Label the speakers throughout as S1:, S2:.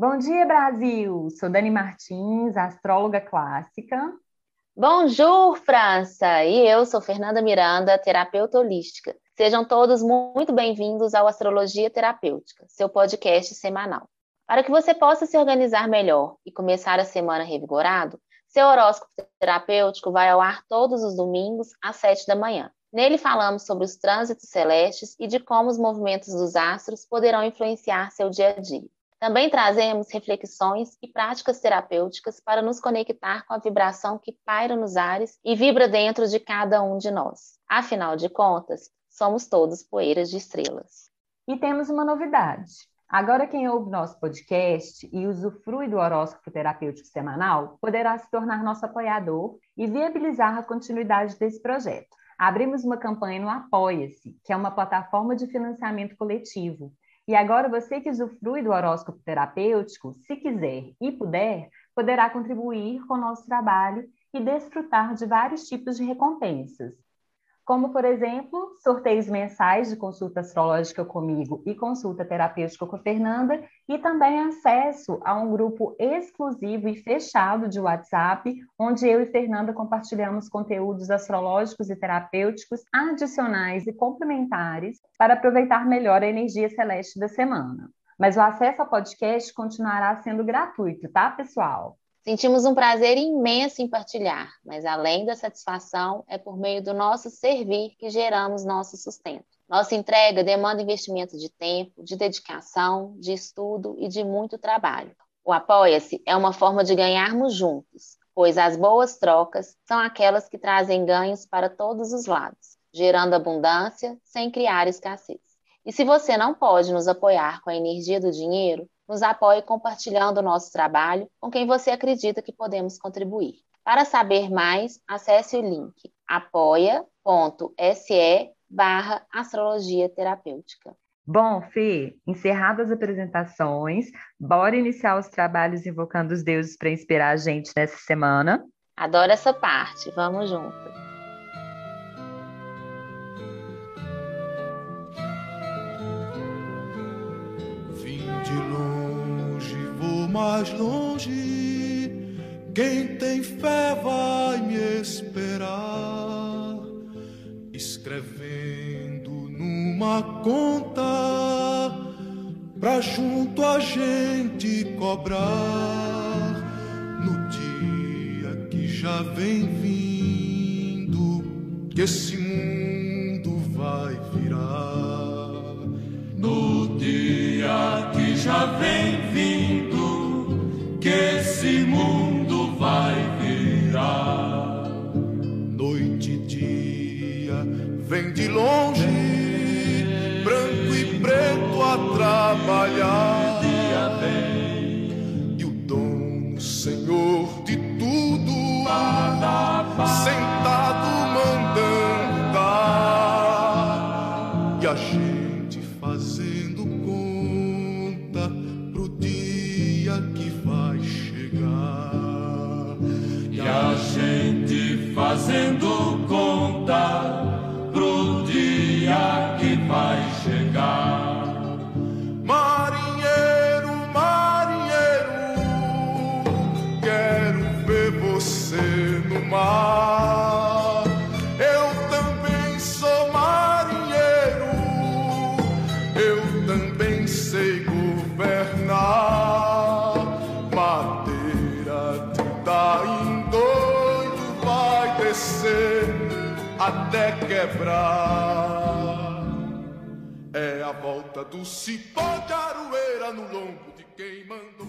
S1: Bom dia, Brasil! Sou Dani Martins, astróloga clássica.
S2: Bonjour, França! E eu sou Fernanda Miranda, terapeuta holística. Sejam todos muito bem-vindos ao Astrologia Terapêutica, seu podcast semanal. Para que você possa se organizar melhor e começar a semana revigorado, seu horóscopo terapêutico vai ao ar todos os domingos às 7 da manhã. Nele falamos sobre os trânsitos celestes e de como os movimentos dos astros poderão influenciar seu dia a dia. Também trazemos reflexões e práticas terapêuticas para nos conectar com a vibração que paira nos ares e vibra dentro de cada um de nós. Afinal de contas, somos todos poeiras de estrelas.
S1: E temos uma novidade. Agora, quem ouve nosso podcast e usufrui do horóscopo terapêutico semanal poderá se tornar nosso apoiador e viabilizar a continuidade desse projeto. Abrimos uma campanha no Apoia-se, que é uma plataforma de financiamento coletivo e agora você que usufrui do horóscopo terapêutico, se quiser e puder, poderá contribuir com o nosso trabalho e desfrutar de vários tipos de recompensas, como, por exemplo, sorteios mensais de consulta astrológica comigo e consulta terapêutica com a Fernanda, e também acesso a um grupo exclusivo e fechado de WhatsApp, onde eu e Fernanda compartilhamos conteúdos astrológicos e terapêuticos adicionais e complementares para aproveitar melhor a energia celeste da semana. Mas o acesso ao podcast continuará sendo gratuito, tá, pessoal?
S2: Sentimos um prazer imenso em partilhar, mas além da satisfação, é por meio do nosso servir que geramos nosso sustento. Nossa entrega demanda investimento de tempo, de dedicação, de estudo e de muito trabalho. O Apoia-se é uma forma de ganharmos juntos, pois as boas trocas são aquelas que trazem ganhos para todos os lados, gerando abundância sem criar escassez. E se você não pode nos apoiar com a energia do dinheiro, nos apoie compartilhando o nosso trabalho com quem você acredita que podemos contribuir. Para saber mais, acesse o link apoia.se barra astrologia terapêutica.
S1: Bom, Fê, encerradas as apresentações, bora iniciar os trabalhos invocando os deuses para inspirar a gente nessa semana?
S2: Adoro essa parte, vamos juntos.
S3: Mais longe. Quem tem fé vai me esperar, escrevendo numa conta pra junto a gente cobrar no dia que já vem vindo, que esse mundo quebrar. É a volta do cipó de aroeira no lombo de quem mandou.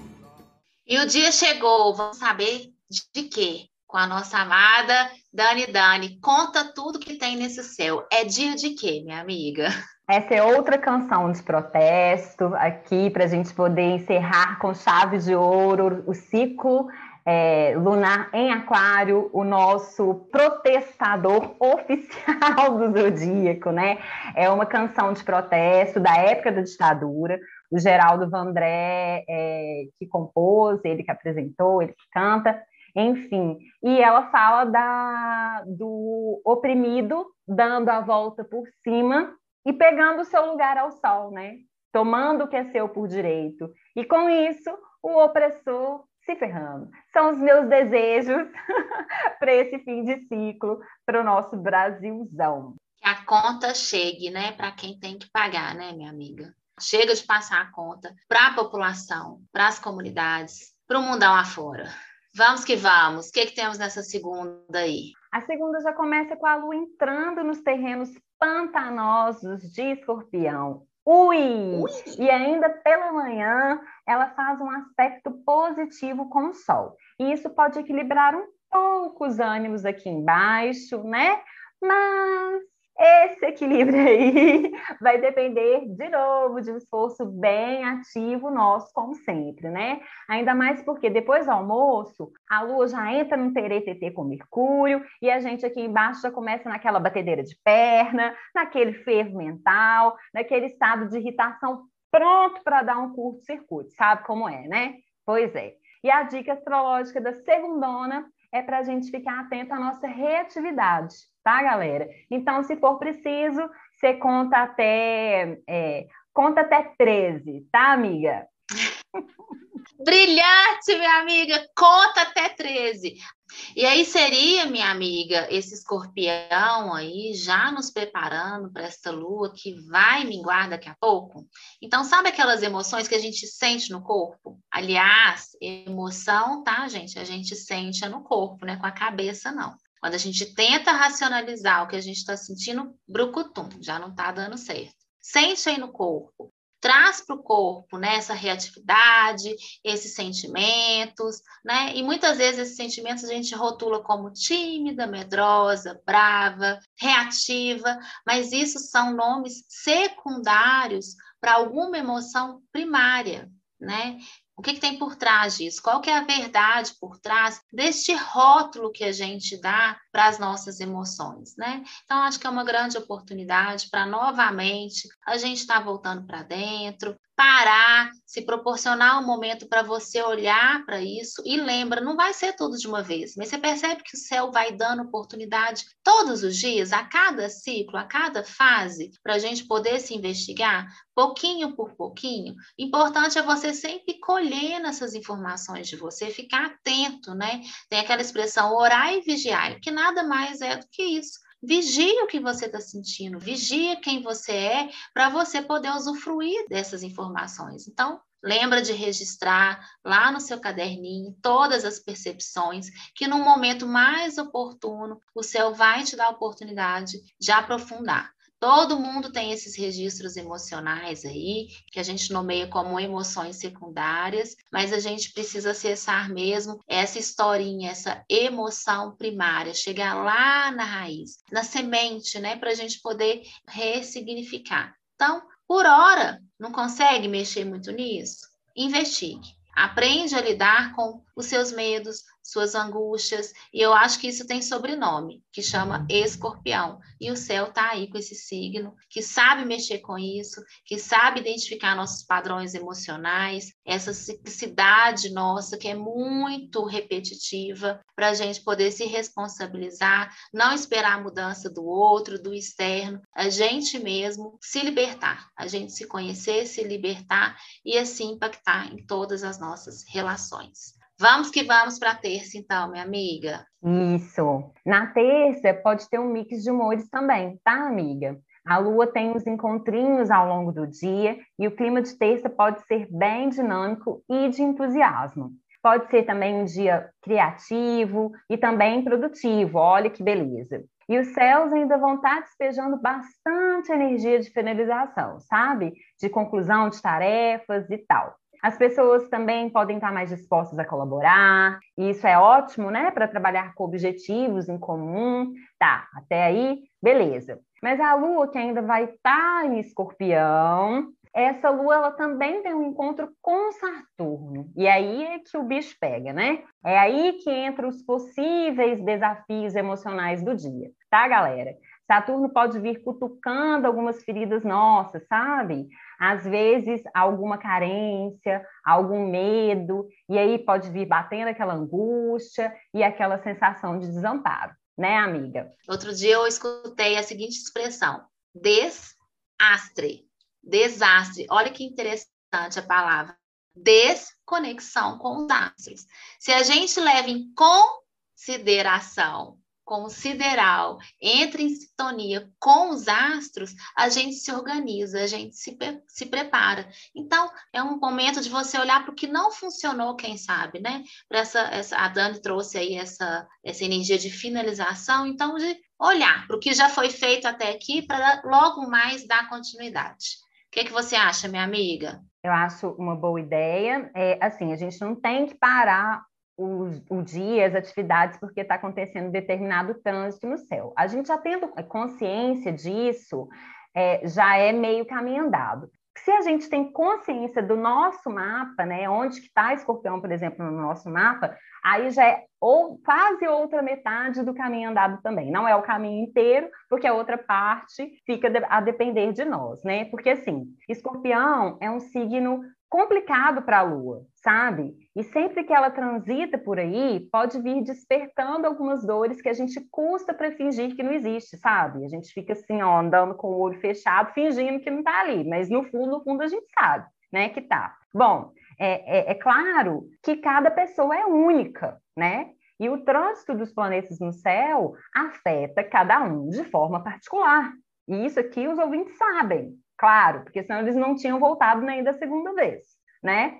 S2: E o dia chegou, vamos saber de quê? Com a nossa amada Dani Dani. Conta tudo que tem nesse céu. É dia de quê, minha amiga?
S1: Essa é outra canção de protesto aqui para a gente poder encerrar com chave de ouro o ciclo é, lunar em Aquário, o nosso protestador oficial do zodíaco, né? É uma canção de protesto da época da ditadura. O Geraldo Vandré é, que compôs, ele que apresentou, ele que canta, enfim. E ela fala da, do oprimido dando a volta por cima e pegando o seu lugar ao sol, né? Tomando o que é seu por direito. E com isso, o opressor se ferrando. São os meus desejos para esse fim de ciclo, para o nosso Brasilzão.
S2: Que a conta chegue, né, para quem tem que pagar, né, minha amiga? Chega de passar a conta para a população, para as comunidades, para o mundão afora. Vamos que vamos. O que, que temos nessa segunda aí?
S1: A segunda já começa com a lua entrando nos terrenos pantanosos de escorpião. Ui! Ui! E ainda pela manhã, ela faz um aspecto positivo com o Sol. E isso pode equilibrar um pouco os ânimos aqui embaixo, né? Mas esse equilíbrio aí vai depender, de novo, de um esforço bem ativo nosso, como sempre, né? Ainda mais porque depois do almoço, a Lua já entra no TT com Mercúrio e a gente aqui embaixo já começa naquela batedeira de perna, naquele fervo mental, naquele estado de irritação pronto para dar um curto-circuito. Sabe como é, né? Pois é. E a dica astrológica da segundona é para a gente ficar atento à nossa reatividade, tá, galera? Então, se for preciso, você conta até, é, conta até 13, tá, amiga?
S2: Brilhante, minha amiga, conta até 13. E aí seria, minha amiga, esse escorpião aí já nos preparando para essa lua que vai minguar daqui a pouco? Então, sabe aquelas emoções que a gente sente no corpo? Aliás, emoção, tá, gente? A gente sente no corpo, né? Com a cabeça, não. Quando a gente tenta racionalizar o que a gente está sentindo, brucutum, já não está dando certo. Sente aí no corpo traz para o corpo né, essa reatividade, esses sentimentos, né? E muitas vezes esses sentimentos a gente rotula como tímida, medrosa, brava, reativa, mas isso são nomes secundários para alguma emoção primária, né? O que, que, tem por trás disso? Qual que é a verdade por trás deste rótulo que a gente dá para as nossas emoções, né? Então, acho que é uma grande oportunidade para novamente a gente estar tá voltando para dentro, parar, se proporcionar um momento para você olhar para isso e lembra, não vai ser tudo de uma vez, mas você percebe que o céu vai dando oportunidade todos os dias, a cada ciclo, a cada fase, para a gente poder se investigar, pouquinho por pouquinho. Importante é você sempre colher nessas informações de você, ficar atento, né? Tem aquela expressão orar e vigiar, que nada mais é do que isso Vigie o que você está sentindo, vigie quem você é, para você poder usufruir dessas informações. Então, lembra de registrar lá no seu caderninho todas as percepções, que no momento mais oportuno, o céu vai te dar a oportunidade de aprofundar. Todo mundo tem esses registros emocionais aí, que a gente nomeia como emoções secundárias, mas a gente precisa acessar mesmo essa historinha, essa emoção primária, chegar lá na raiz, na semente, né, para a gente poder ressignificar. Então, por hora, não consegue mexer muito nisso? Investigue. Aprende a lidar com os seus medos, suas angústias, e eu acho que isso tem sobrenome, que chama uhum. escorpião. E o céu está aí com esse signo, que sabe mexer com isso, que sabe identificar nossos padrões emocionais, essa ciclicidade nossa, que é muito repetitiva, para a gente poder se responsabilizar, não esperar a mudança do outro, do externo, a gente mesmo se libertar, a gente se conhecer, se libertar e assim impactar em todas as nossas relações. Vamos que vamos para a terça, então, minha amiga.
S1: Isso. Na terça pode ter um mix de humores também, tá, amiga? A lua tem os encontrinhos ao longo do dia e o clima de terça pode ser bem dinâmico e de entusiasmo. Pode ser também um dia criativo e também produtivo, olha que beleza. E os céus ainda vão estar despejando bastante energia de finalização, sabe? De conclusão de tarefas e tal. As pessoas também podem estar mais dispostas a colaborar, e isso é ótimo, né, para trabalhar com objetivos em comum. Tá, até aí, beleza. Mas a lua que ainda vai estar em escorpião, essa lua ela também tem um encontro com Saturno. E aí é que o bicho pega, né? É aí que entram os possíveis desafios emocionais do dia, tá, galera? Saturno pode vir cutucando algumas feridas nossas, sabe? Às vezes, alguma carência, algum medo, e aí pode vir batendo aquela angústia e aquela sensação de desamparo, né, amiga?
S2: Outro dia eu escutei a seguinte expressão: desastre. Desastre. Olha que interessante a palavra. desconexão com os astros. Se a gente leva em consideração com o sideral entra em sintonia com os astros, a gente se organiza, a gente se, se prepara. Então, é um momento de você olhar para o que não funcionou, quem sabe, né? Para essa, essa, a Dani trouxe aí essa, essa energia de finalização, então, de olhar para o que já foi feito até aqui, para logo mais dar continuidade. O que, que você acha, minha amiga?
S1: Eu acho uma boa ideia. É, assim, a gente não tem que parar o, o dia, as atividades, porque está acontecendo determinado trânsito no céu. A gente já tendo consciência disso, é, já é meio caminho andado. Se a gente tem consciência do nosso mapa, né, onde que está Escorpião, por exemplo, no nosso mapa, aí já é ou quase outra metade do caminho andado também. Não é o caminho inteiro, porque a outra parte fica a depender de nós, né? Porque assim, Escorpião é um signo complicado para a Lua, sabe? E sempre que ela transita por aí, pode vir despertando algumas dores que a gente custa para fingir que não existe, sabe? A gente fica assim, ó, andando com o olho fechado, fingindo que não está ali, mas no fundo, no fundo a gente sabe, né, que tá. Bom, é, é, é claro que cada pessoa é única, né? E o trânsito dos planetas no céu afeta cada um de forma particular. E isso aqui os ouvintes sabem, claro, porque senão eles não tinham voltado nem da segunda vez, né?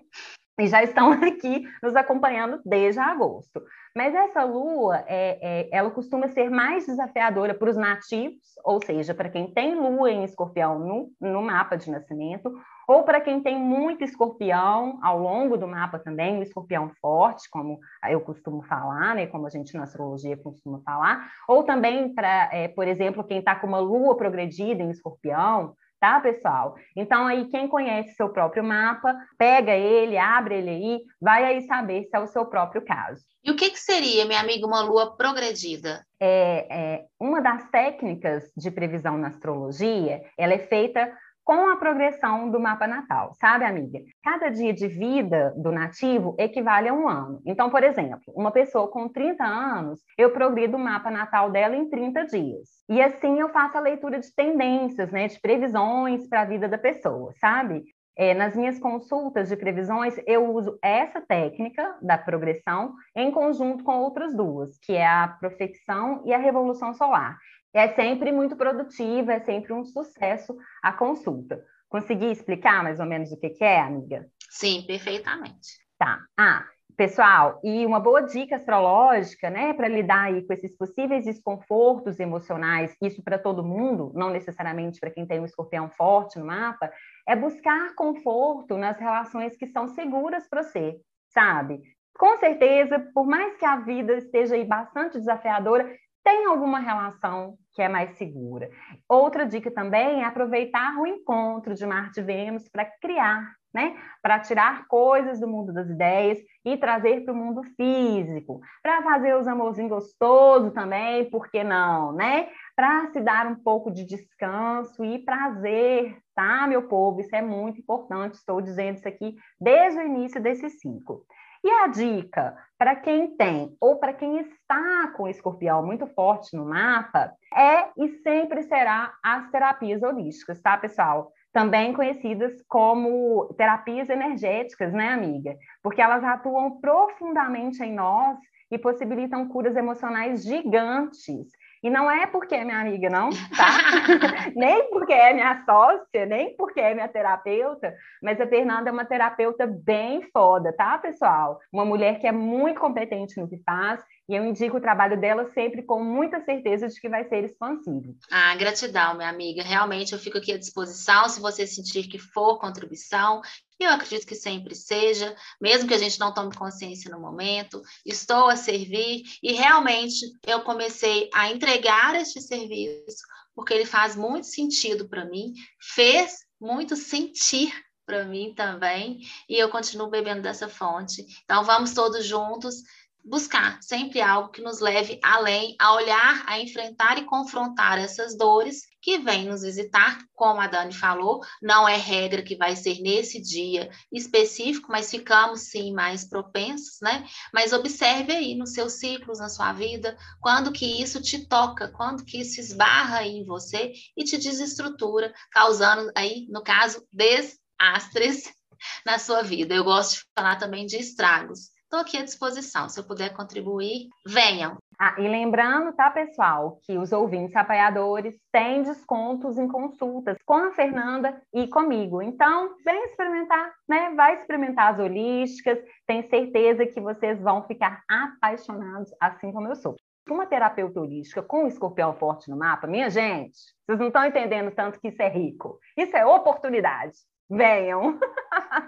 S1: E já estão aqui nos acompanhando desde agosto. Mas essa lua, é, é, ela costuma ser mais desafiadora para os nativos, ou seja, para quem tem lua em escorpião no, no mapa de nascimento, ou para quem tem muito escorpião ao longo do mapa também, um escorpião forte, como eu costumo falar, né, como a gente na astrologia costuma falar, ou também para, é, por exemplo, quem está com uma lua progredida em escorpião, tá, pessoal? Então, aí, quem conhece seu próprio mapa, pega ele, abre ele aí, vai aí saber se é o seu próprio caso.
S2: E o que, que seria, minha amiga, uma lua progredida?
S1: É, é, uma das técnicas de previsão na astrologia, ela é feita com a progressão do mapa natal, sabe, amiga? Cada dia de vida do nativo equivale a um ano. Então, por exemplo, uma pessoa com 30 anos, eu progrido o mapa natal dela em 30 dias. E assim eu faço a leitura de tendências, né, de previsões para a vida da pessoa, sabe? É, nas minhas consultas de previsões, eu uso essa técnica da progressão em conjunto com outras duas, que é a profecção e a revolução solar é sempre muito produtiva, é sempre um sucesso a consulta. Consegui explicar mais ou menos o que, que é, amiga?
S2: Sim, perfeitamente.
S1: Tá. Ah, pessoal, e uma boa dica astrológica, né, para lidar aí com esses possíveis desconfortos emocionais, isso para todo mundo, não necessariamente para quem tem um escorpião forte no mapa, é buscar conforto nas relações que são seguras para você, sabe? Com certeza, por mais que a vida esteja aí bastante desafiadora, tem alguma relação que é mais segura. Outra dica também é aproveitar o encontro de Marte e Vênus para criar, né? Para tirar coisas do mundo das ideias e trazer para o mundo físico, para fazer os amorzinhos gostosos também, por que não, né? Para se dar um pouco de descanso e prazer, tá, meu povo? Isso é muito importante, estou dizendo isso aqui desde o início desse ciclo. E a dica para quem tem ou para quem está com escorpião muito forte no mapa é e sempre será as terapias holísticas, tá, pessoal? Também conhecidas como terapias energéticas, né, amiga? Porque elas atuam profundamente em nós e possibilitam curas emocionais gigantes. E não é porque é minha amiga, não, tá? nem porque é minha sócia, nem porque é minha terapeuta, mas a Fernanda é uma terapeuta bem foda, tá, pessoal? Uma mulher que é muito competente no que faz e eu indico o trabalho dela sempre com muita certeza de que vai ser expansivo.
S2: Ah, gratidão, minha amiga. Realmente eu fico aqui à disposição se você sentir que for contribuição. Eu acredito que sempre seja, mesmo que a gente não tome consciência no momento, estou a servir e realmente eu comecei a entregar este serviço porque ele faz muito sentido para mim, fez muito sentir para mim também, e eu continuo bebendo dessa fonte. Então vamos todos juntos buscar sempre algo que nos leve além, a olhar, a enfrentar e confrontar essas dores que vêm nos visitar, como a Dani falou, não é regra que vai ser nesse dia específico, mas ficamos sim mais propensos, né? Mas observe aí nos seus ciclos, na sua vida, quando que isso te toca, quando que isso esbarra aí em você e te desestrutura, causando aí, no caso, desastres na sua vida. Eu gosto de falar também de estragos. Estou aqui à disposição. Se eu puder contribuir, venham.
S1: Ah, e lembrando, tá, pessoal, que os ouvintes apoiadores têm descontos em consultas com a Fernanda e comigo. Então, vem experimentar, né? Vai experimentar as holísticas. Tenho certeza que vocês vão ficar apaixonados, assim como eu sou. Uma terapeuta holística com um escorpião forte no mapa, minha gente, vocês não estão entendendo tanto que isso é rico. Isso é oportunidade. Venham!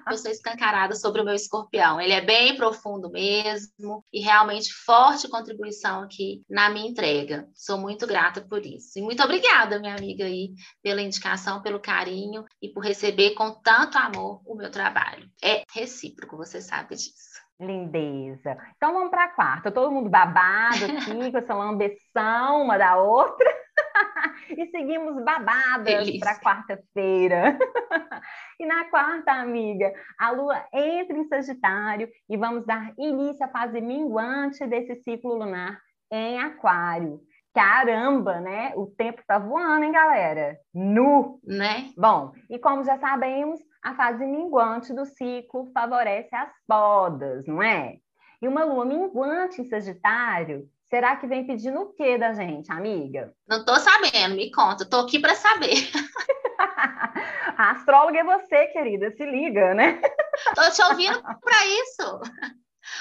S2: Eu sou escancarada sobre o meu escorpião. Ele é bem profundo mesmo e realmente forte contribuição aqui na minha entrega. Sou muito grata por isso. E muito obrigada, minha amiga, aí, pela indicação, pelo carinho e por receber com tanto amor o meu trabalho. É recíproco, você sabe disso.
S1: Lindeza. Então vamos para a quarta. Todo mundo babado aqui, com essa lambeção uma da outra. E seguimos babadas para quarta-feira. e na quarta, amiga, a Lua entra em Sagitário e vamos dar início à fase minguante desse ciclo lunar em Aquário. Caramba, né? O tempo tá voando, hein, galera? Nu!
S2: Né?
S1: Bom, e como já sabemos, a fase minguante do ciclo favorece as podas, não é? E uma lua minguante em Sagitário Será que vem pedindo o que da gente, amiga?
S2: Não tô sabendo, me conta, tô aqui para saber.
S1: A astróloga é você, querida, se liga, né?
S2: Tô te ouvindo para isso.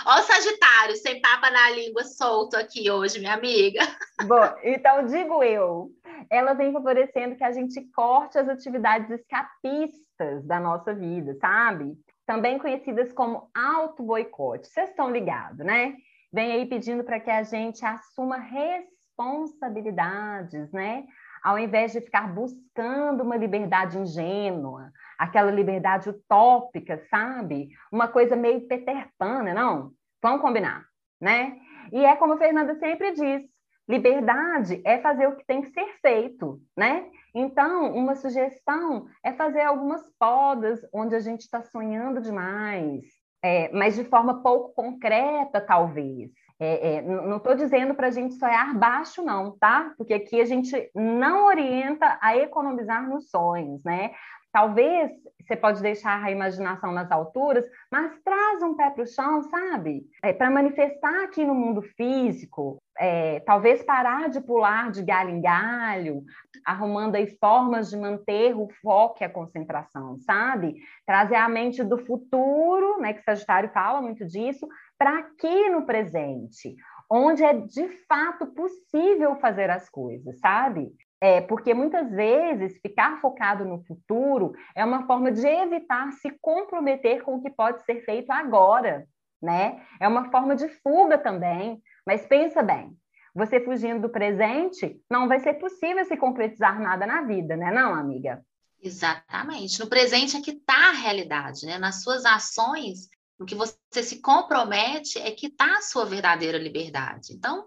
S2: Ó o Sagitário, sem papa na língua, solto aqui hoje, minha amiga.
S1: Bom, então digo eu, ela vem favorecendo que a gente corte as atividades escapistas da nossa vida, sabe? Também conhecidas como auto-boicote. Vocês estão ligados, né? Vem aí pedindo para que a gente assuma responsabilidades, né? Ao invés de ficar buscando uma liberdade ingênua, aquela liberdade utópica, sabe? Uma coisa meio Peter Pan, né, não? Vamos combinar, né? E é como a Fernanda sempre diz, liberdade é fazer o que tem que ser feito, né? Então, uma sugestão é fazer algumas podas onde a gente está sonhando demais, é, mas de forma pouco concreta, talvez. É, é, não estou dizendo para a gente sonhar baixo, não, tá? Porque aqui a gente não orienta a economizar nos sonhos, né? Talvez você pode deixar a imaginação nas alturas, mas traz um pé para o chão, sabe? É, para manifestar aqui no mundo físico, é, talvez parar de pular de galho em galho, arrumando aí formas de manter o foco e a concentração, sabe? Trazer a mente do futuro, né, que Sagitário fala muito disso, para aqui no presente, onde é de fato possível fazer as coisas, sabe? É, porque muitas vezes ficar focado no futuro é uma forma de evitar se comprometer com o que pode ser feito agora, né? É uma forma de fuga também. Mas pensa bem, você fugindo do presente, não vai ser possível se concretizar nada na vida, né, não, amiga?
S2: Exatamente. No presente é que está a realidade, né? Nas suas ações, no que você se compromete é que está a sua verdadeira liberdade. Então,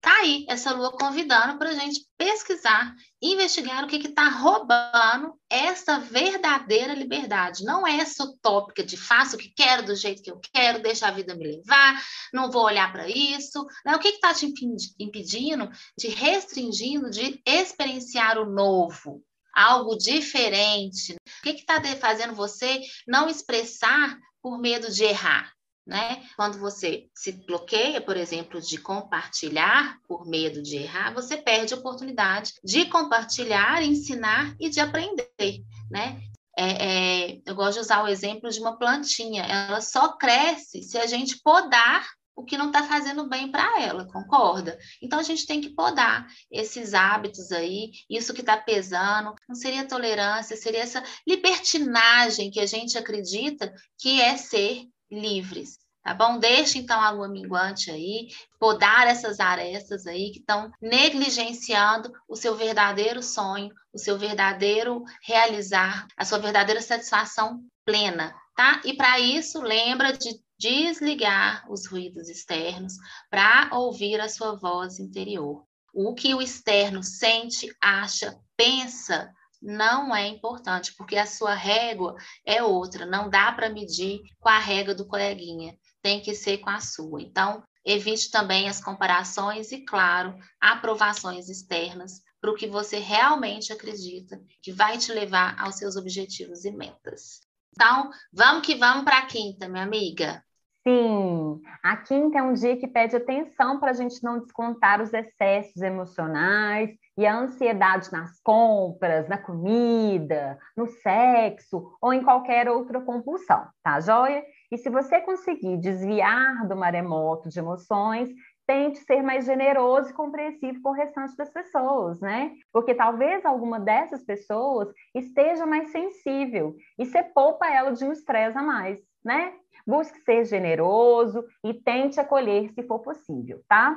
S2: Tá aí essa lua convidando para a gente pesquisar, investigar o que está roubando essa verdadeira liberdade. Não é essa utópica de faço o que quero do jeito que eu quero, deixa a vida me levar, não vou olhar para isso. Né? O que está te impedindo, te restringindo de experienciar o novo, algo diferente? O que está fazendo você não expressar por medo de errar? Né? Quando você se bloqueia, por exemplo, de compartilhar por medo de errar, você perde a oportunidade de compartilhar, ensinar e de aprender, né? É, é, eu gosto de usar o exemplo de uma plantinha. Ela só cresce se a gente podar o que não está fazendo bem para ela, concorda? Então a gente tem que podar esses hábitos aí, isso que está pesando. Não seria tolerância, seria essa libertinagem que a gente acredita que é ser livres, tá bom? Deixe então a lua minguante aí, podar essas arestas aí que estão negligenciando o seu verdadeiro sonho, o seu verdadeiro realizar, a sua verdadeira satisfação plena, tá? E para isso, lembra de desligar os ruídos externos para ouvir a sua voz interior. O que o externo sente, acha, pensa, não é importante, porque a sua régua é outra, não dá para medir com a régua do coleguinha, tem que ser com a sua. Então, evite também as comparações e, claro, aprovações externas para o que você realmente acredita que vai te levar aos seus objetivos e metas. Então, vamos que vamos para a quinta, minha amiga.
S1: Sim, a quinta é um dia que pede atenção para a gente não descontar os excessos emocionais e a ansiedade nas compras, na comida, no sexo ou em qualquer outra compulsão, tá joia? E se você conseguir desviar do maremoto de emoções, tente ser mais generoso e compreensivo com o restante das pessoas, né? Porque talvez alguma dessas pessoas esteja mais sensível e você poupa ela de um estresse a mais, né? Busque ser generoso e tente acolher se for possível, tá?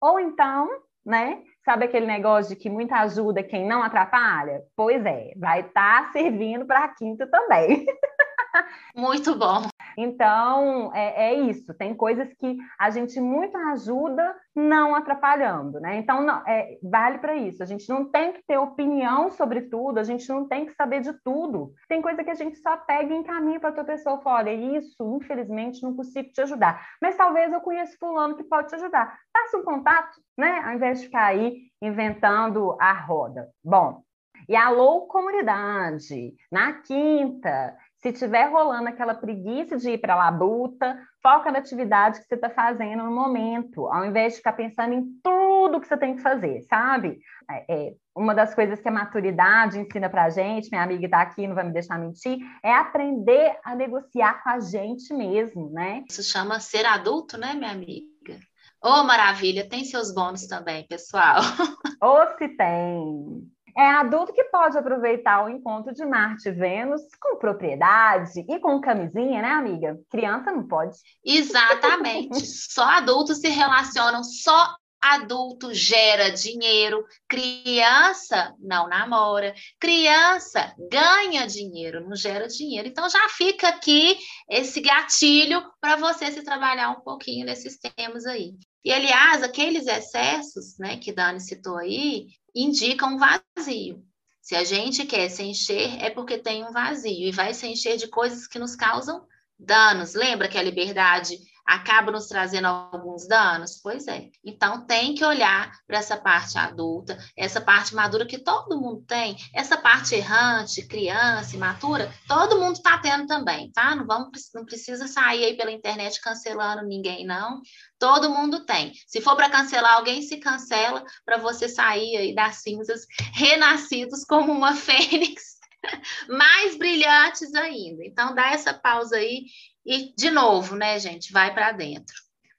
S1: Ou então, né? Sabe aquele negócio de que muita ajuda quem não atrapalha? Pois é, vai estar tá servindo para a quinta também.
S2: Muito bom.
S1: Então, é, é, isso. Tem coisas que a gente muito ajuda não atrapalhando, né? Então, não, é, vale para isso. A gente não tem que ter opinião sobre tudo, a gente não tem que saber de tudo. Tem coisa que a gente só pega e encaminha para outra pessoa e fala: olha, isso, infelizmente, não consigo te ajudar. Mas talvez eu conheça fulano que pode te ajudar. Faça um contato, né? Ao invés de ficar aí inventando a roda. Bom, e alô, comunidade! Na quinta, se tiver rolando aquela preguiça de ir para a labuta, foca na atividade que você está fazendo no momento, ao invés de ficar pensando em tudo que você tem que fazer, sabe? É, é uma das coisas que a maturidade ensina para a gente, minha amiga está aqui, não vai me deixar mentir, é aprender a negociar com a gente mesmo, né?
S2: Isso chama ser adulto, né, minha amiga? Ô, oh, maravilha, tem seus bônus também, pessoal.
S1: Ou se tem. É adulto que pode aproveitar o encontro de Marte e Vênus com propriedade e com camisinha, né, amiga? Criança não pode.
S2: Exatamente. só adultos se relacionam, só adulto gera dinheiro, criança não namora, criança ganha dinheiro, não gera dinheiro. Então já fica aqui esse gatilho para você se trabalhar um pouquinho nesses temas aí. E aliás, aqueles excessos, né, que Dani citou aí, indica um vazio. Se a gente quer se encher, é porque tem um vazio e vai se encher de coisas que nos causam danos. Lembra que a liberdade acaba nos trazendo alguns danos? Pois é. Então tem que olhar para essa parte adulta, essa parte madura que todo mundo tem, essa parte errante, criança, imatura, todo mundo está tendo também, tá? Não vamos, não precisa sair aí pela internet cancelando ninguém, não. Todo mundo tem. Se for para cancelar alguém, se cancela para você sair aí das cinzas, renascidos como uma fênix mais brilhantes ainda. Então, dá essa pausa aí e, de novo, né, gente, vai para dentro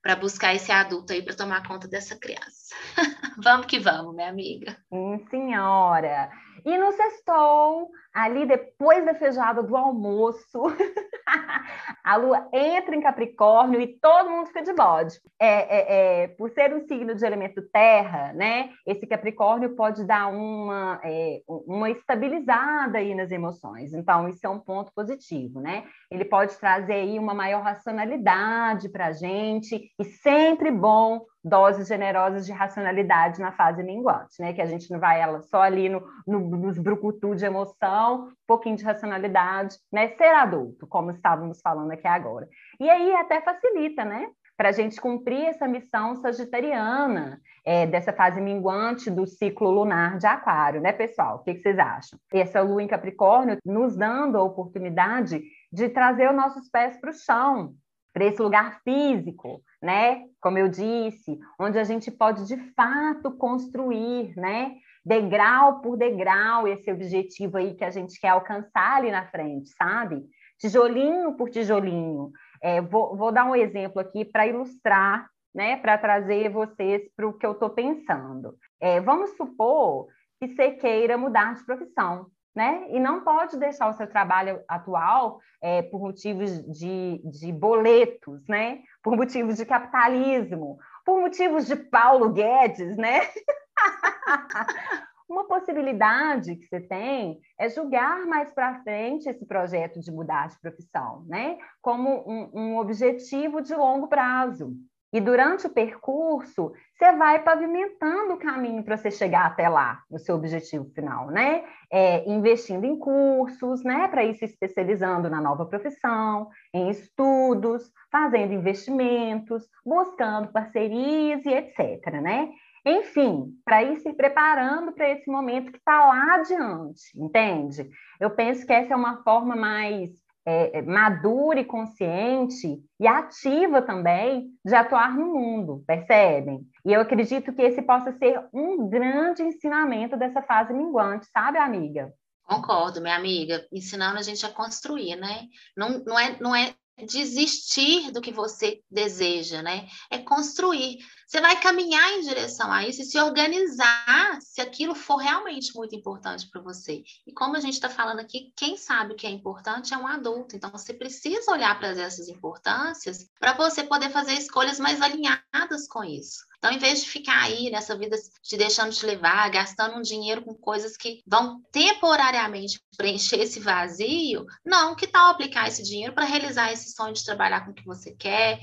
S2: para buscar esse adulto aí para tomar conta dessa criança. vamos que vamos, minha amiga.
S1: Sim, senhora. E no sextou, ali depois da feijoada do almoço, a lua entra em Capricórnio e todo mundo fica de bode. É, é, é, por ser um signo de elemento terra, né? Esse Capricórnio pode dar uma, é, uma estabilizada aí nas emoções. Então, isso é um ponto positivo, né? Ele pode trazer aí uma maior racionalidade para a gente, e sempre bom doses generosas de racionalidade na fase minguante, né? Que a gente não vai ela só ali no, no, nos brucutu de emoção, um pouquinho de racionalidade, né? Ser adulto, como estávamos falando aqui agora. E aí até facilita, né? Para a gente cumprir essa missão sagitariana é, dessa fase minguante do ciclo lunar de Aquário, né, pessoal? O que, que vocês acham? Essa lua em Capricórnio nos dando a oportunidade de trazer os nossos pés para o chão, para esse lugar físico, né? Como eu disse, onde a gente pode de fato construir, né? Degrau por degrau, esse objetivo aí que a gente quer alcançar ali na frente, sabe? Tijolinho por tijolinho. É, vou, vou dar um exemplo aqui para ilustrar, né? Para trazer vocês para o que eu estou pensando. É, vamos supor que você queira mudar de profissão, né? E não pode deixar o seu trabalho atual é, por motivos de, de boletos, né? Por motivos de capitalismo, por motivos de Paulo Guedes, né? Uma possibilidade que você tem é julgar mais para frente esse projeto de mudar de profissão, né? Como um, um objetivo de longo prazo. E durante o percurso, você vai pavimentando o caminho para você chegar até lá, no seu objetivo final, né? É, investindo em cursos, né? Para ir se especializando na nova profissão, em estudos, fazendo investimentos, buscando parcerias e etc, né? Enfim, para ir se preparando para esse momento que está lá adiante, entende? Eu penso que essa é uma forma mais é, é, madura e consciente e ativa também de atuar no mundo, percebem? E eu acredito que esse possa ser um grande ensinamento dessa fase minguante, sabe, amiga?
S2: Concordo, minha amiga, ensinando a gente a construir, né? Não, não, é, não é desistir do que você deseja, né? É construir. Você vai caminhar em direção a isso e se organizar se aquilo for realmente muito importante para você. E como a gente está falando aqui, quem sabe o que é importante é um adulto. Então, você precisa olhar para essas importâncias para você poder fazer escolhas mais alinhadas com isso. Então, em vez de ficar aí nessa vida te deixando te levar, gastando um dinheiro com coisas que vão temporariamente preencher esse vazio, não, que tal aplicar esse dinheiro para realizar esse sonho de trabalhar com o que você quer,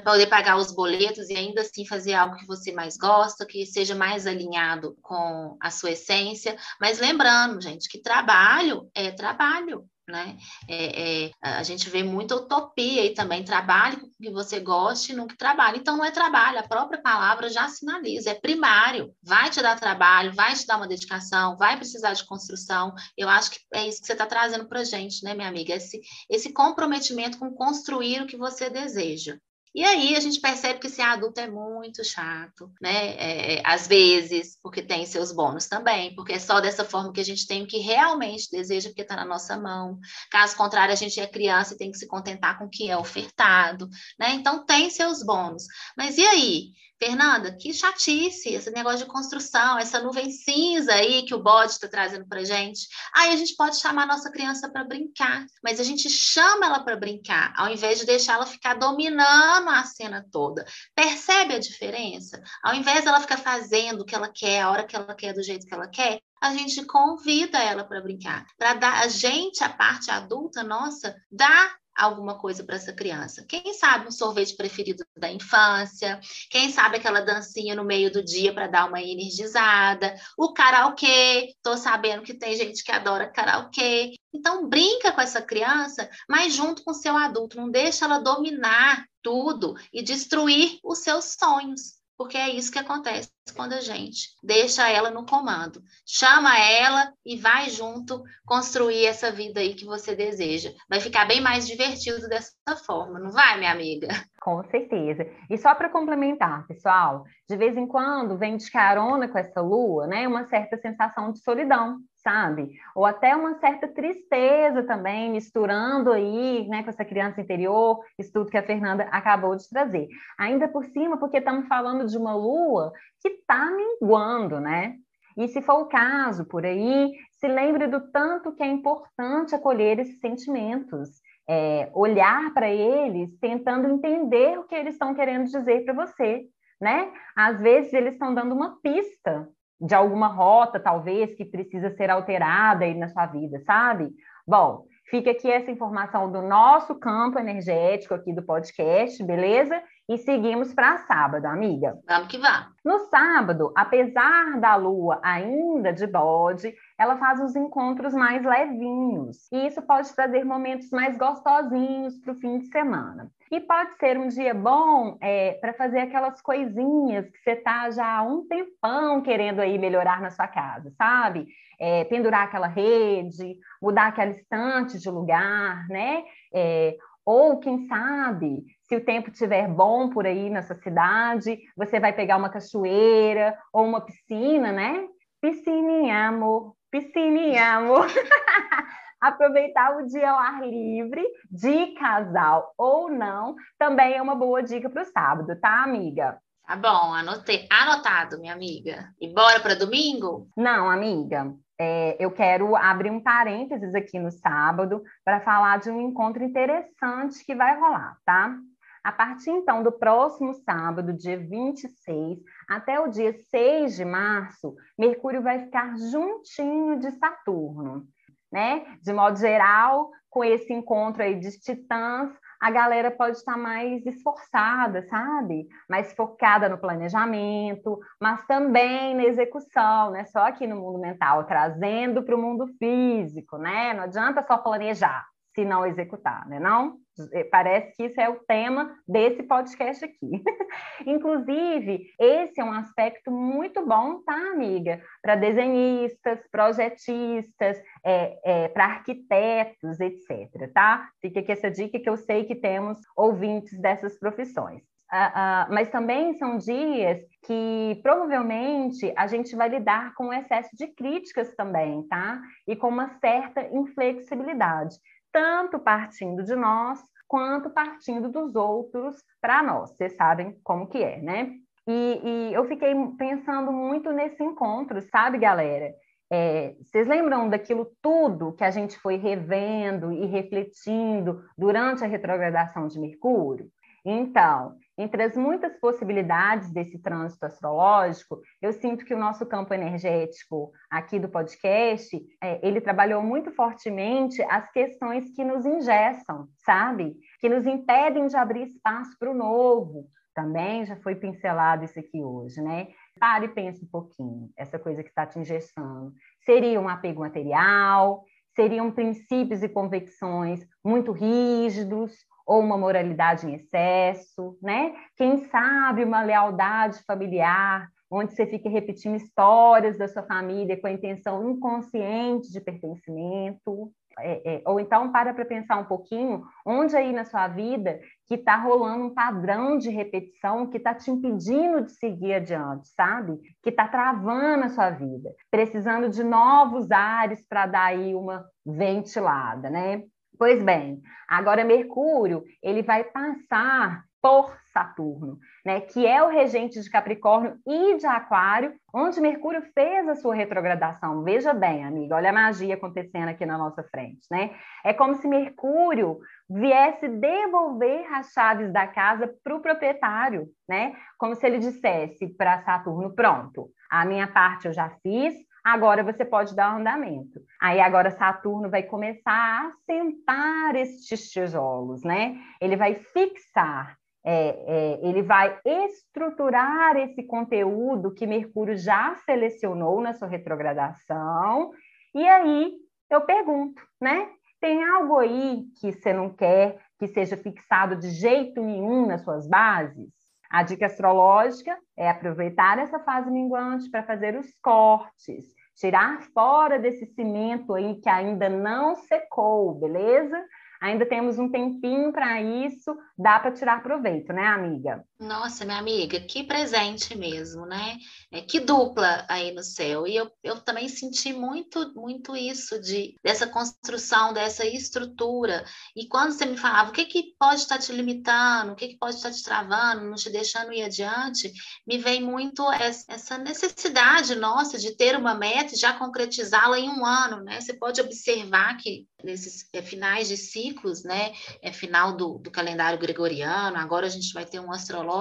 S2: para poder pagar os boletos e ainda assim fazer algo que você mais gosta, que seja mais alinhado com a sua essência. Mas lembrando, gente, que trabalho é trabalho né? É, é, a gente vê muita utopia aí também, trabalhe com o que você goste e no que trabalhe. Então, não é trabalho, a própria palavra já sinaliza, é primário, vai te dar trabalho, vai te dar uma dedicação, vai precisar de construção. Eu acho que é isso que você está trazendo para a gente, né, minha amiga? Esse, esse comprometimento com construir o que você deseja. E aí a gente percebe que esse adulto é muito chato, né? É, às vezes, porque tem seus bônus também, porque é só dessa forma que a gente tem o que realmente deseja, porque está na nossa mão. Caso contrário, a gente é criança e tem que se contentar com o que é ofertado, né? Então tem seus bônus. Mas e aí? Fernanda, que chatice esse negócio de construção, essa nuvem cinza aí que o bode está trazendo para gente. Aí a gente pode chamar a nossa criança para brincar, mas a gente chama ela para brincar, ao invés de deixar ela ficar dominando a cena toda. Percebe a diferença? Ao invés dela ficar fazendo o que ela quer, a hora que ela quer, do jeito que ela quer, a gente convida ela para brincar, para dar a gente, a parte adulta nossa, dar alguma coisa para essa criança. Quem sabe um sorvete preferido da infância, quem sabe aquela dancinha no meio do dia para dar uma energizada, o karaokê, tô sabendo que tem gente que adora karaokê. Então brinca com essa criança, mas junto com seu adulto, não deixa ela dominar tudo e destruir os seus sonhos porque é isso que acontece quando a gente deixa ela no comando, chama ela e vai junto construir essa vida aí que você deseja. Vai ficar bem mais divertido dessa forma, não vai, minha amiga?
S1: Com certeza. E só para complementar, pessoal, de vez em quando vem de carona com essa lua, né, uma certa sensação de solidão sabe? Ou até uma certa tristeza também, misturando aí, né, com essa criança interior, isso tudo que a Fernanda acabou de trazer. Ainda por cima, porque estamos falando de uma lua que está minguando, né? E se for o caso por aí, se lembre do tanto que é importante acolher esses sentimentos, é, olhar para eles, tentando entender o que eles estão querendo dizer para você, né? Às vezes eles estão dando uma pista de alguma rota, talvez, que precisa ser alterada aí na sua vida, sabe? Bom, fica aqui essa informação do nosso campo energético aqui do podcast, beleza? E seguimos para sábado, amiga.
S2: Vamos que vamos.
S1: No sábado, apesar da lua ainda de bode, ela faz os encontros mais levinhos. E isso pode trazer momentos mais gostosinhos para o fim de semana. E pode ser um dia bom é, para fazer aquelas coisinhas que você está já há um tempão querendo aí melhorar na sua casa, sabe? É, pendurar aquela rede, mudar aquela estante de lugar, né? É, ou, quem sabe, se o tempo estiver bom por aí nessa cidade, você vai pegar uma cachoeira ou uma piscina, né? Piscininha, amor, piscininha, amor. Aproveitar o dia ao ar livre, de casal ou não, também é uma boa dica para o sábado, tá, amiga?
S2: Tá bom, anotei, anotado, minha amiga. E bora para domingo?
S1: Não, amiga. É, eu quero abrir um parênteses aqui no sábado para falar de um encontro interessante que vai rolar, tá? A partir então do próximo sábado, dia 26, até o dia 6 de março, Mercúrio vai ficar juntinho de Saturno né? De modo geral, com esse encontro aí de titãs, a galera pode estar mais esforçada, sabe? Mais focada no planejamento, mas também na execução, né? Só aqui no mundo mental, trazendo para o mundo físico, né? Não adianta só planejar se não executar, né? Não? É, parece que isso é o tema desse podcast aqui. Inclusive, esse é um aspecto muito bom, tá, amiga? Para desenhistas, projetistas, é, é, para arquitetos, etc. Tá? Fica aqui essa dica que eu sei que temos ouvintes dessas profissões. Uh, uh, mas também são dias que provavelmente a gente vai lidar com um excesso de críticas também, tá? E com uma certa inflexibilidade, tanto partindo de nós quanto partindo dos outros para nós. Vocês sabem como que é, né? E, e, eu fiquei pensando muito nesse encontro, sabe, galera? É, vocês lembram daquilo tudo que a gente foi revendo e refletindo durante a retrogradação de Mercúrio? Então, entre as muitas possibilidades desse trânsito astrológico, eu sinto que o nosso campo energético aqui do podcast, é, ele trabalhou muito fortemente as questões que nos ingessam, sabe? Que nos impedem de abrir espaço para o novo. Também já foi pincelado isso aqui hoje, né? Pare e pense um pouquinho, essa coisa que está te ingessando. Seria um apego material? Seriam princípios e convicções muito rígidos? Ou uma moralidade em excesso, né? Quem sabe uma lealdade familiar, onde você fica repetindo histórias da sua família com a intenção inconsciente de pertencimento. É, é, ou então para para pensar um pouquinho onde aí na sua vida que está rolando um padrão de repetição que está te impedindo de seguir adiante, sabe? Que está travando a sua vida, precisando de novos ares para dar aí uma ventilada, né? Pois bem, agora Mercúrio, ele vai passar por Saturno, né, que é o regente de Capricórnio e de Aquário, onde Mercúrio fez a sua retrogradação. Veja bem, amiga, olha a magia acontecendo aqui na nossa frente, né? É como se Mercúrio viesse devolver as chaves da casa para o proprietário, né? Como se ele dissesse para Saturno: pronto, a minha parte eu já fiz, agora você pode dar andamento. Aí agora Saturno vai começar a assentar estes tijolos, né? Ele vai fixar, é, é, ele vai estruturar esse conteúdo que Mercúrio já selecionou na sua retrogradação. E aí eu pergunto, né? Tem algo aí que você não quer que seja fixado de jeito nenhum nas suas bases? A dica astrológica é aproveitar essa fase minguante para fazer os cortes, tirar fora desse cimento aí que ainda não secou, beleza? Ainda temos um tempinho para isso, dá para tirar proveito, né, amiga?
S2: Nossa, minha amiga, que presente mesmo, né? É, que dupla aí no céu. E eu, eu também senti muito, muito isso de dessa construção, dessa estrutura. E quando você me falava o que, que pode estar te limitando, o que, que pode estar te travando, não te deixando ir adiante, me vem muito essa necessidade nossa de ter uma meta e já concretizá-la em um ano, né? Você pode observar que nesses é, finais de ciclos, né? É final do, do calendário gregoriano, agora a gente vai ter um astrológico.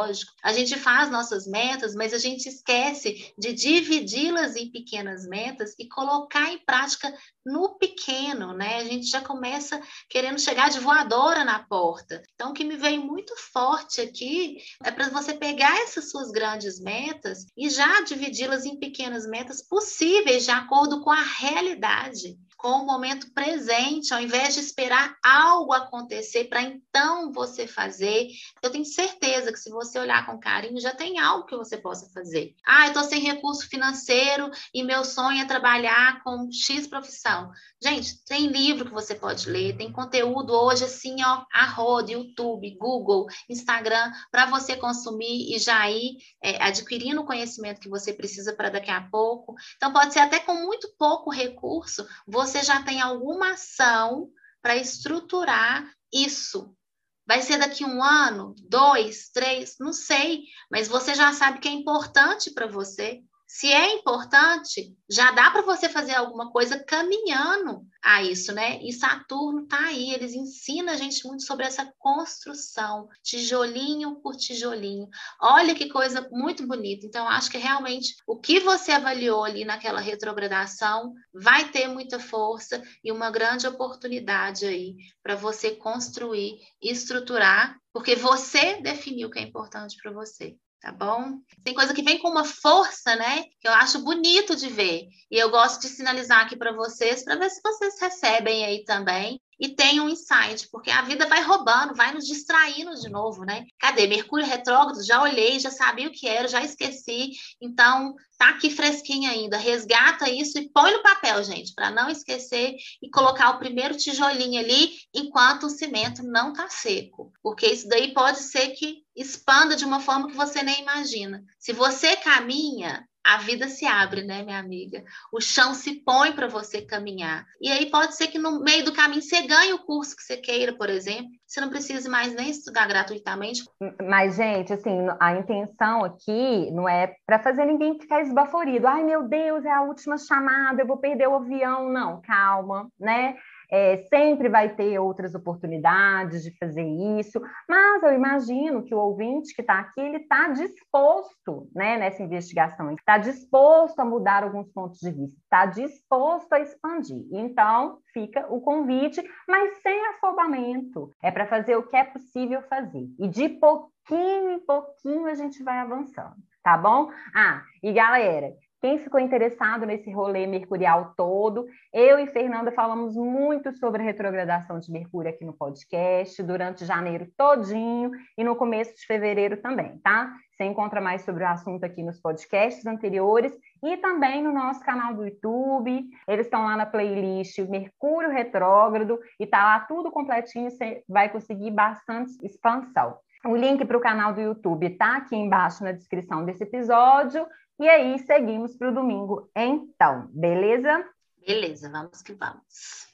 S2: A gente faz nossas metas, mas a gente esquece de dividi-las em pequenas metas e colocar em prática no pequeno, né? A gente já começa querendo chegar de voadora na porta. Então, o que me veio muito forte aqui é para você pegar essas suas grandes metas e já dividi-las em pequenas metas possíveis de acordo com a realidade com o momento presente, ao invés de esperar algo acontecer para então você fazer. Eu tenho certeza que se você olhar com carinho, já tem algo que você possa fazer. Ah, eu estou sem recurso financeiro e meu sonho é trabalhar com X profissão. Gente, tem livro que você pode ler, tem conteúdo hoje assim, ó, a roda, YouTube, Google, Instagram, para você consumir e já ir é, adquirindo o conhecimento que você precisa para daqui a pouco. Então, pode ser até com muito pouco recurso, você já tem alguma ação para estruturar isso. Vai ser daqui um ano, dois, três, não sei, mas você já sabe que é importante para você. Se é importante, já dá para você fazer alguma coisa caminhando a isso, né? E Saturno tá aí, eles ensinam a gente muito sobre essa construção, tijolinho por tijolinho. Olha que coisa muito bonita. Então, acho que realmente o que você avaliou ali naquela retrogradação vai ter muita força e uma grande oportunidade aí para você construir estruturar, porque você definiu o que é importante para você tá bom? Tem coisa que vem com uma força, né? Que eu acho bonito de ver. E eu gosto de sinalizar aqui para vocês, para ver se vocês recebem aí também. E tenha um insight, porque a vida vai roubando, vai nos distraindo de novo, né? Cadê? Mercúrio retrógrado, já olhei, já sabia o que era, já esqueci, então tá aqui fresquinho ainda. Resgata isso e põe no papel, gente, para não esquecer e colocar o primeiro tijolinho ali enquanto o cimento não tá seco, porque isso daí pode ser que expanda de uma forma que você nem imagina. Se você caminha, a vida se abre, né, minha amiga? O chão se põe para você caminhar. E aí pode ser que no meio do caminho você ganhe o curso que você queira, por exemplo. Você não precise mais nem estudar gratuitamente.
S1: Mas, gente, assim, a intenção aqui não é para fazer ninguém ficar esbaforido. Ai, meu Deus, é a última chamada, eu vou perder o avião. Não, calma, né? É, sempre vai ter outras oportunidades de fazer isso, mas eu imagino que o ouvinte que está aqui, ele está disposto né, nessa investigação, está disposto a mudar alguns pontos de vista, está disposto a expandir. Então, fica o convite, mas sem afobamento. É para fazer o que é possível fazer. E de pouquinho em pouquinho a gente vai avançando, tá bom? Ah, e galera, quem ficou interessado nesse rolê mercurial todo, eu e Fernanda falamos muito sobre a retrogradação de Mercúrio aqui no podcast, durante janeiro todinho e no começo de fevereiro também, tá? Você encontra mais sobre o assunto aqui nos podcasts anteriores e também no nosso canal do YouTube. Eles estão lá na playlist Mercúrio Retrógrado e tá lá tudo completinho, você vai conseguir bastante expansão. O link para o canal do YouTube está aqui embaixo na descrição desse episódio. E aí, seguimos para o domingo, então, beleza?
S2: Beleza, vamos que vamos.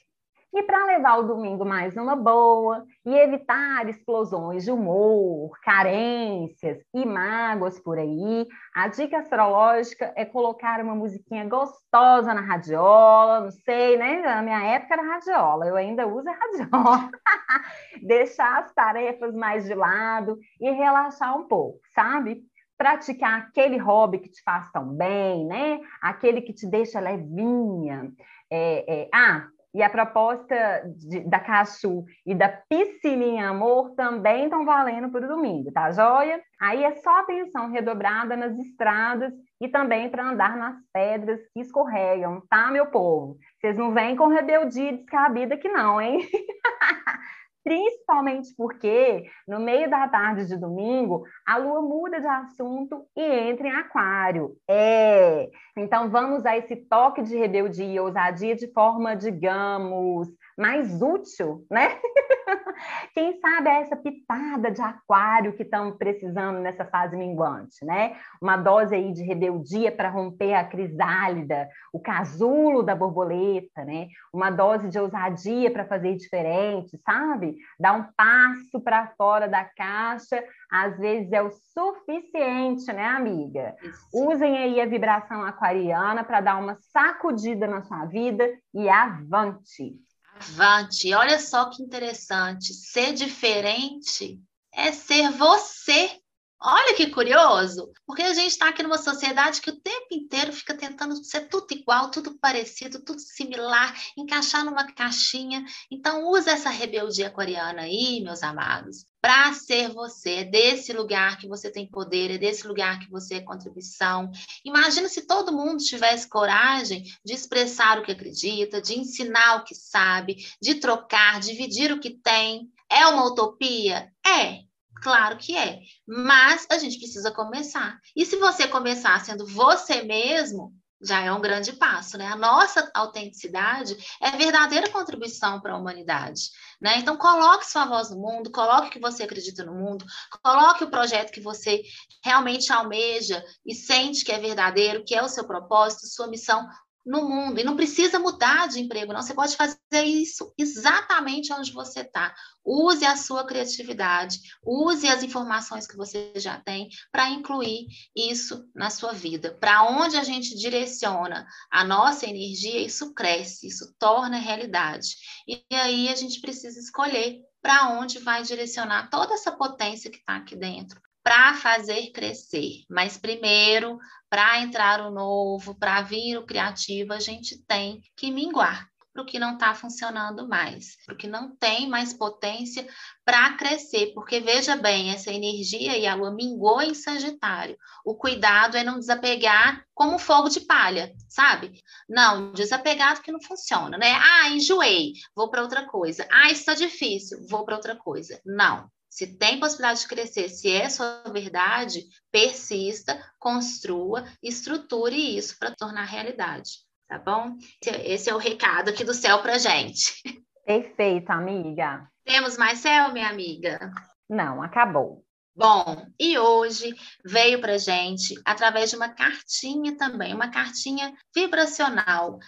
S1: E para levar o domingo mais uma boa e evitar explosões de humor, carências e mágoas por aí, a dica astrológica é colocar uma musiquinha gostosa na radiola, não sei, né? Na minha época era radiola, eu ainda uso a radiola. Deixar as tarefas mais de lado e relaxar um pouco, sabe? Praticar aquele hobby que te faz tão bem, né? Aquele que te deixa levinha. É, é... Ah, e a proposta de, da Cachu e da Piscininha Amor também estão valendo para o domingo, tá joia? Aí é só atenção redobrada nas estradas e também para andar nas pedras que escorregam, tá, meu povo? Vocês não vêm com rebeldia descabida aqui não, hein? principalmente porque no meio da tarde de domingo a lua muda de assunto e entra em aquário. É. Então vamos a esse toque de rebeldia e ousadia de forma, digamos, mais útil, né? Quem sabe é essa pitada de aquário que estamos precisando nessa fase minguante, né? Uma dose aí de rebeldia para romper a crisálida, o casulo da borboleta, né? Uma dose de ousadia para fazer diferente, sabe? Dar um passo para fora da caixa, às vezes é o suficiente, né, amiga? Isso. Usem aí a vibração aquariana para dar uma sacudida na sua vida e avante.
S2: Avante, olha só que interessante. Ser diferente é ser você. Olha que curioso, porque a gente está aqui numa sociedade que o tempo inteiro fica tentando ser tudo igual, tudo parecido, tudo similar, encaixar numa caixinha. Então, use essa rebeldia coreana aí, meus amados, para ser você. É desse lugar que você tem poder, é desse lugar que você é contribuição. Imagina se todo mundo tivesse coragem de expressar o que acredita, de ensinar o que sabe, de trocar, dividir o que tem. É uma utopia? É. Claro que é, mas a gente precisa começar. E se você começar sendo você mesmo, já é um grande passo, né? A nossa autenticidade é verdadeira contribuição para a humanidade, né? Então coloque sua voz no mundo, coloque o que você acredita no mundo, coloque o projeto que você realmente almeja e sente que é verdadeiro, que é o seu propósito, sua missão no mundo. E não precisa mudar de emprego, não. Você pode fazer isso exatamente onde você está. Use a sua criatividade, use as informações que você já tem para incluir isso na sua vida. Para onde a gente direciona a nossa energia, isso cresce, isso torna realidade. E aí a gente precisa escolher para onde vai direcionar toda essa potência que está aqui dentro para fazer crescer. Mas primeiro, para entrar o novo, para vir o criativo, a gente tem que minguar. para o que não está funcionando mais, para o que não tem mais potência para crescer, porque veja bem, essa energia e a lua mingou em Sagitário. O cuidado é não desapegar como fogo de palha, sabe? Não, desapegado que não funciona, né? Ah, enjoei, vou para outra coisa. Ah, está difícil, vou para outra coisa. Não. Se tem possibilidade de crescer, se é sua verdade, persista, construa, estruture isso para tornar realidade, tá bom? Esse é o recado aqui do céu para gente.
S1: Perfeito, amiga.
S2: Temos mais céu, minha amiga?
S1: Não, acabou.
S2: Bom, e hoje veio para gente através de uma cartinha também, uma cartinha vibracional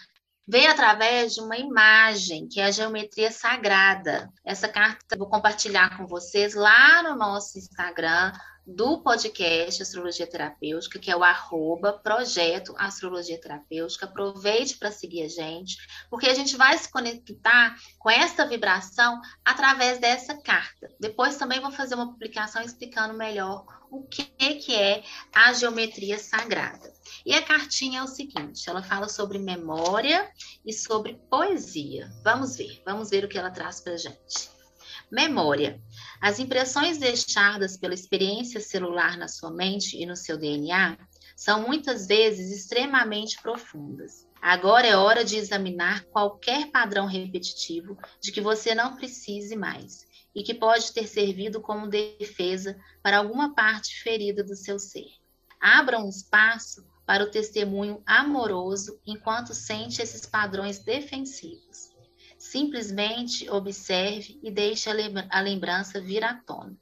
S2: veio através de uma imagem, que é a geometria sagrada. Essa carta eu vou compartilhar com vocês lá no nosso Instagram do podcast Astrologia Terapêutica, que é o arroba projeto Astrologia Terapêutica. Aproveite para seguir a gente, porque a gente vai se conectar com essa vibração através dessa carta. Depois também vou fazer uma publicação explicando melhor o que, que é a geometria sagrada. E a cartinha é o seguinte: ela fala sobre memória e sobre poesia. Vamos ver, vamos ver o que ela traz para gente. Memória. As impressões deixadas pela experiência celular na sua mente e no seu DNA são muitas vezes extremamente profundas. Agora é hora de examinar qualquer padrão repetitivo de que você não precise mais e que pode ter servido como defesa para alguma parte ferida do seu ser. Abra um espaço para o testemunho amoroso enquanto sente esses padrões defensivos. Simplesmente observe e deixe a lembrança vir à tona.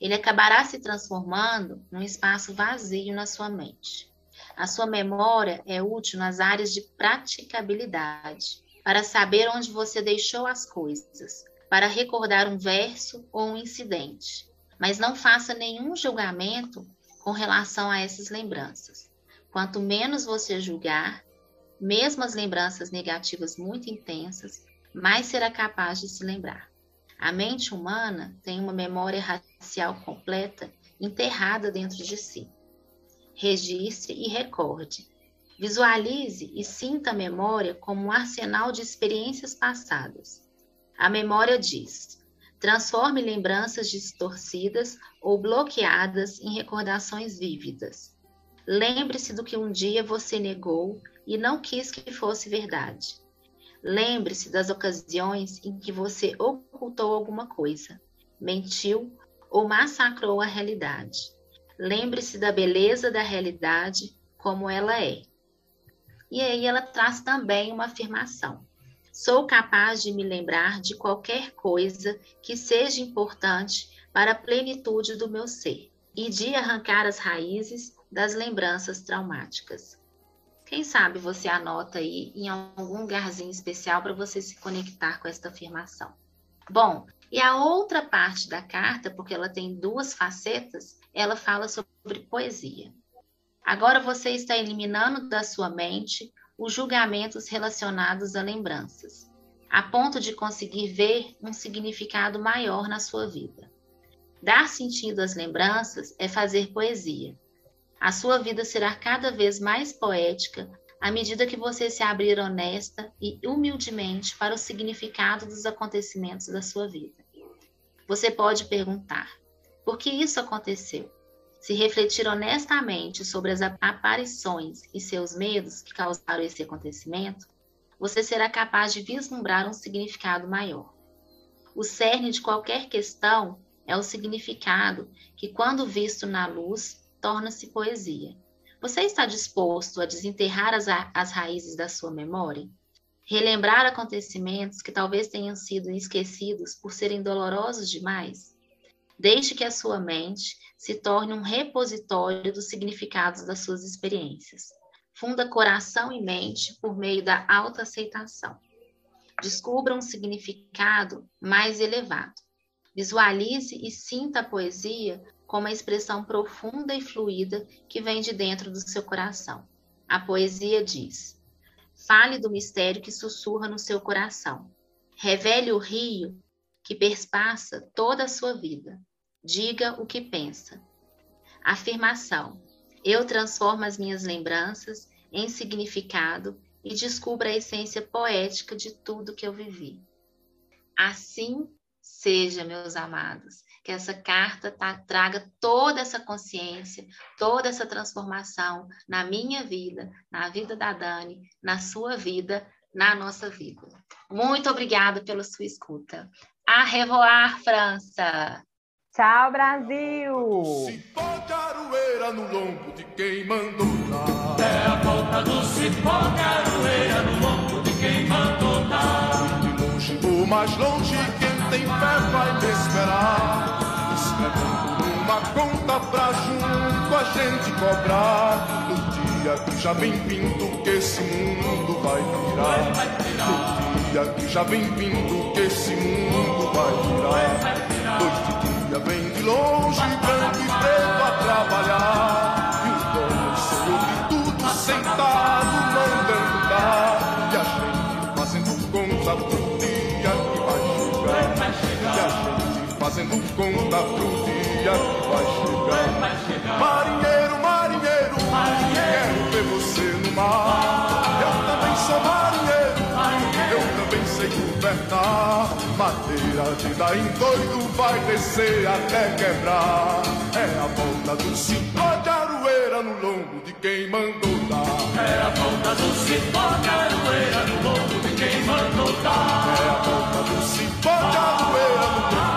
S2: Ele acabará se transformando num espaço vazio na sua mente. A sua memória é útil nas áreas de praticabilidade, para saber onde você deixou as coisas, para recordar um verso ou um incidente. Mas não faça nenhum julgamento com relação a essas lembranças. Quanto menos você julgar, mesmo as lembranças negativas muito intensas, mais será capaz de se lembrar. A mente humana tem uma memória racial completa enterrada dentro de si. Registre e recorde. Visualize e sinta a memória como um arsenal de experiências passadas. A memória diz: transforme lembranças distorcidas ou bloqueadas em recordações vívidas. Lembre-se do que um dia você negou e não quis que fosse verdade. Lembre-se das ocasiões em que você ocultou alguma coisa, mentiu ou massacrou a realidade. Lembre-se da beleza da realidade como ela é. E aí ela traz também uma afirmação. Sou capaz de me lembrar de qualquer coisa que seja importante para a plenitude do meu ser e de arrancar as raízes das lembranças traumáticas. Quem sabe você anota aí em algum lugarzinho especial para você se conectar com esta afirmação. Bom, e a outra parte da carta, porque ela tem duas facetas, ela fala sobre poesia. Agora você está eliminando da sua mente os julgamentos relacionados a lembranças, a ponto de conseguir ver um significado maior na sua vida. Dar sentido às lembranças é fazer poesia. A sua vida será cada vez mais poética à medida que você se abrir honesta e humildemente para o significado dos acontecimentos da sua vida. Você pode perguntar: por que isso aconteceu? Se refletir honestamente sobre as aparições e seus medos que causaram esse acontecimento, você será capaz de vislumbrar um significado maior. O cerne de qualquer questão é o significado que, quando visto na luz, torna-se poesia. Você está disposto a desenterrar as, as raízes da sua memória? Relembrar acontecimentos que talvez tenham sido esquecidos por serem dolorosos demais? Deixe que a sua mente se torne um repositório dos significados das suas experiências. Funda coração e mente por meio da autoaceitação. Descubra um significado mais elevado. Visualize e sinta a poesia como a expressão profunda e fluida que vem de dentro do seu coração. A poesia diz: Fale do mistério que sussurra no seu coração. Revele o rio que perspassa toda a sua vida. Diga o que pensa. Afirmação: Eu transformo as minhas lembranças em significado e descubra a essência poética de tudo que eu vivi. Assim seja, meus amados, que essa carta tá, traga toda essa consciência, toda essa transformação na minha vida, na vida da Dani, na sua vida, na nossa vida. Muito obrigada pela sua escuta. A revoar, França!
S1: Tchau, Brasil!
S3: Cipó de aroeira no lombo de quem mandou dar.
S4: É a volta do cipó de aroeira no lombo de quem mandou dar.
S3: De longe ou mais longe, quem tem fé vai me esperar. Numa conta pra junto a gente cobrar. No dia que já vem vindo que esse mundo vai virar. No dia que já vem vindo que esse mundo vai virar. Noite de dia vem de longe, branco e batendo conta pro dia que vai chegar. Marinheiro, marinheiro, marinheiro, quero ver você no mar. Eu também sou marinheiro, eu também sei governar. Madeira de dar em doido vai descer até quebrar. É a volta do cipó de aroeira no longo de quem mandou dar.
S4: É a volta do cipó
S3: de aroeira no longo de quem mandou dar. É a volta do cipó de arueira no longo